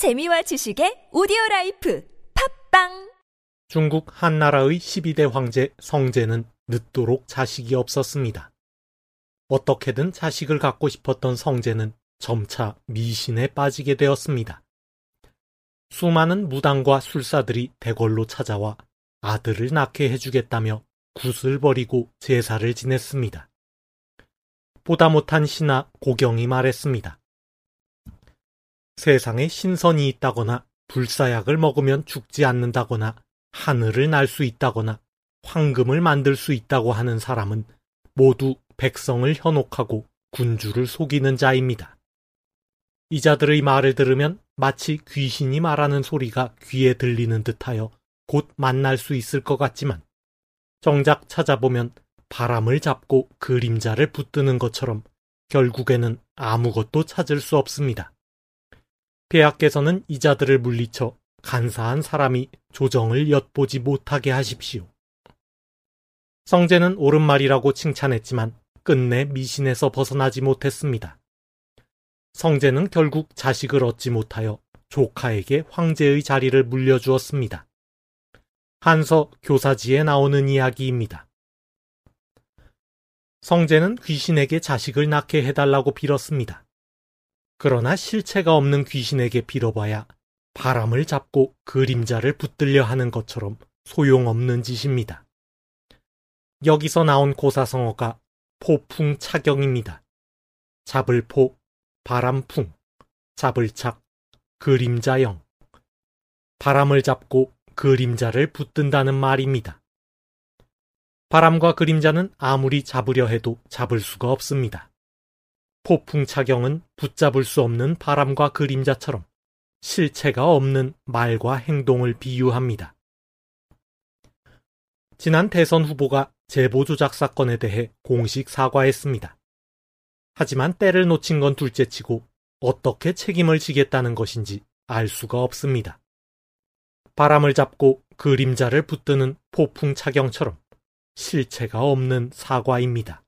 재미와 지식의 오디오 라이프 팟빵 중국 한나라의 12대 황제 성제는 늦도록 자식이 없었습니다. 어떻게든 자식을 갖고 싶었던 성제는 점차 미신에 빠지게 되었습니다. 수많은 무당과 술사들이 대궐로 찾아와 아들을 낳게 해주겠다며 굿을 벌이고 제사를 지냈습니다. 보다 못한 신하 고경이 말했습니다. 세상에 신선이 있다거나 불사약을 먹으면 죽지 않는다거나 하늘을 날 수 있다거나 황금을 만들 수 있다고 하는 사람은 모두 백성을 현혹하고 군주를 속이는 자입니다. 이 자들의 말을 들으면 마치 귀신이 말하는 소리가 귀에 들리는 듯하여 곧 만날 수 있을 것 같지만 정작 찾아보면 바람을 잡고 그림자를 붙드는 것처럼 결국에는 아무것도 찾을 수 없습니다. 폐하께서는 이자들을 물리쳐 간사한 사람이 조정을 엿보지 못하게 하십시오. 성제는 옳은 말이라고 칭찬했지만 끝내 미신에서 벗어나지 못했습니다. 성제는 결국 자식을 얻지 못하여 조카에게 황제의 자리를 물려주었습니다. 한서 교사지에 나오는 이야기입니다. 성제는 귀신에게 자식을 낳게 해달라고 빌었습니다. 그러나 실체가 없는 귀신에게 빌어봐야 바람을 잡고 그림자를 붙들려 하는 것처럼 소용없는 짓입니다. 여기서 나온 고사성어가 포풍 차경입니다. 잡을 포, 바람풍, 잡을 착, 그림자형. 바람을 잡고 그림자를 붙든다는 말입니다. 바람과 그림자는 아무리 잡으려 해도 잡을 수가 없습니다. 포풍차경은 붙잡을 수 없는 바람과 그림자처럼 실체가 없는 말과 행동을 비유합니다. 지난 대선 후보가 제보 조작 사건에 대해 공식 사과했습니다. 하지만 때를 놓친 건 둘째치고 어떻게 책임을 지겠다는 것인지 알 수가 없습니다. 바람을 잡고 그림자를 붙드는 포풍차경처럼 실체가 없는 사과입니다.